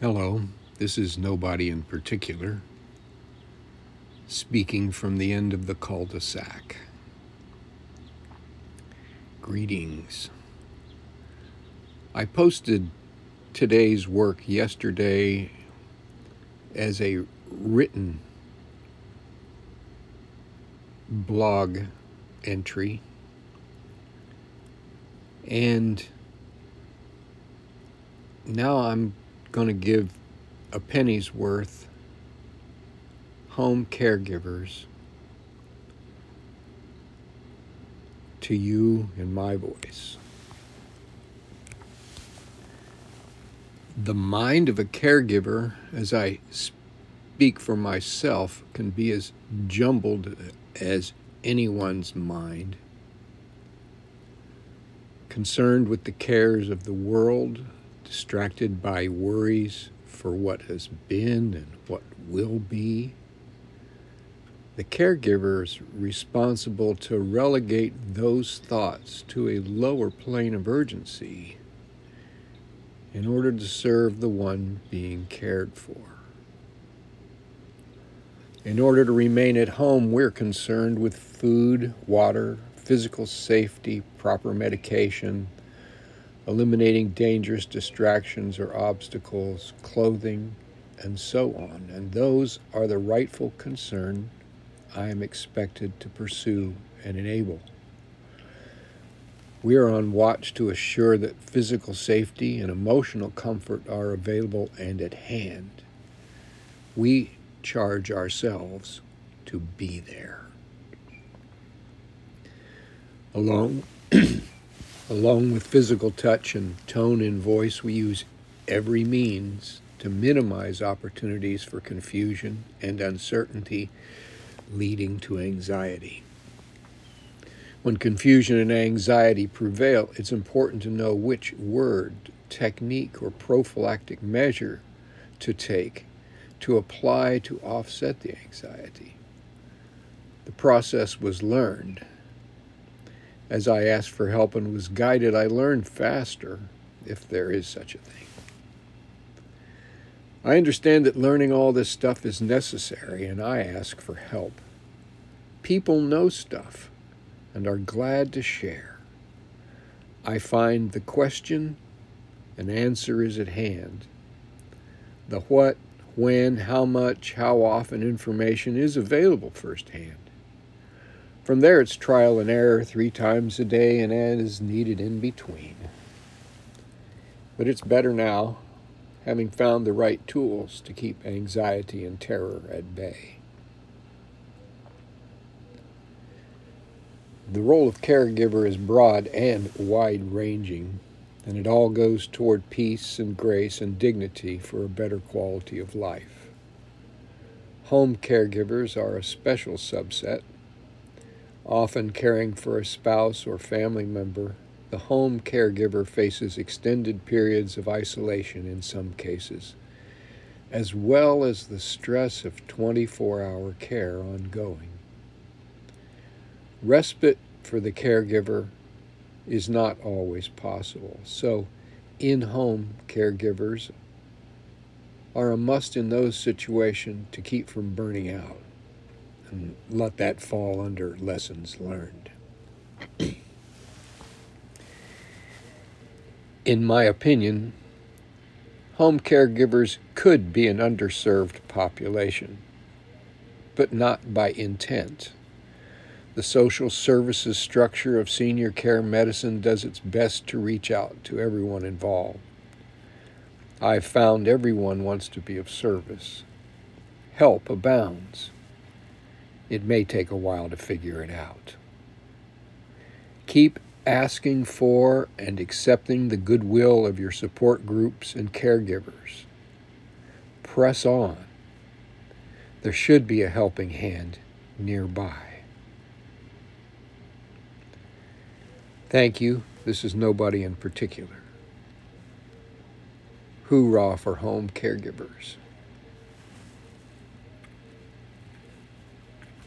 Hello, this is nobody in particular, speaking from the end of the cul de sac. Greetings. I posted today's work yesterday as a written blog entry, and now I'm going to give a penny's worth home caregivers to you in my voice. The mind of a caregiver, as I speak for myself, can be as jumbled as anyone's mind. Concerned with the cares of the world, distracted by worries for what has been and what will be. The caregiver is responsible to relegate those thoughts to a lower plane of urgency in order to serve the one being cared for. In order to remain at home, we're concerned with food, water, physical safety, proper medication, eliminating dangerous distractions or obstacles, clothing, and so on. And those are the rightful concern I am expected to pursue and enable. We are on watch to assure that physical safety and emotional comfort are available and at hand. We charge ourselves to be there. Along Along with physical touch and tone in voice, we use every means to minimize opportunities for confusion and uncertainty leading to anxiety. When confusion and anxiety prevail, it's important to know which word, technique, or prophylactic measure to take to apply to offset the anxiety. The process was learned as I asked for help and was guided, I learned faster, if there is such a thing. I understand that learning all this stuff is necessary, and I ask for help. People know stuff and are glad to share. I find the question an answer is at hand. The what, when, how much, how often information is available firsthand. From there, it's trial and error three times a day and as needed in between. But it's better now, having found the right tools to keep anxiety and terror at bay. The role of caregiver is broad and wide ranging, and it all goes toward peace and grace and dignity for a better quality of life. Home caregivers are a special subset often caring for a spouse or family member, the home caregiver faces extended periods of isolation in some cases, as well as the stress of 24 hour care ongoing. Respite for the caregiver is not always possible, so in home caregivers are a must in those situations to keep from burning out and let that fall under lessons learned. In my opinion, home caregivers could be an underserved population, but not by intent. The social services structure of senior care medicine does its best to reach out to everyone involved. I've found everyone wants to be of service. Help abounds it may take a while to figure it out. Keep asking for and accepting the goodwill of your support groups and caregivers. Press on. There should be a helping hand nearby. Thank you. This is nobody in particular. Hoorah for home caregivers.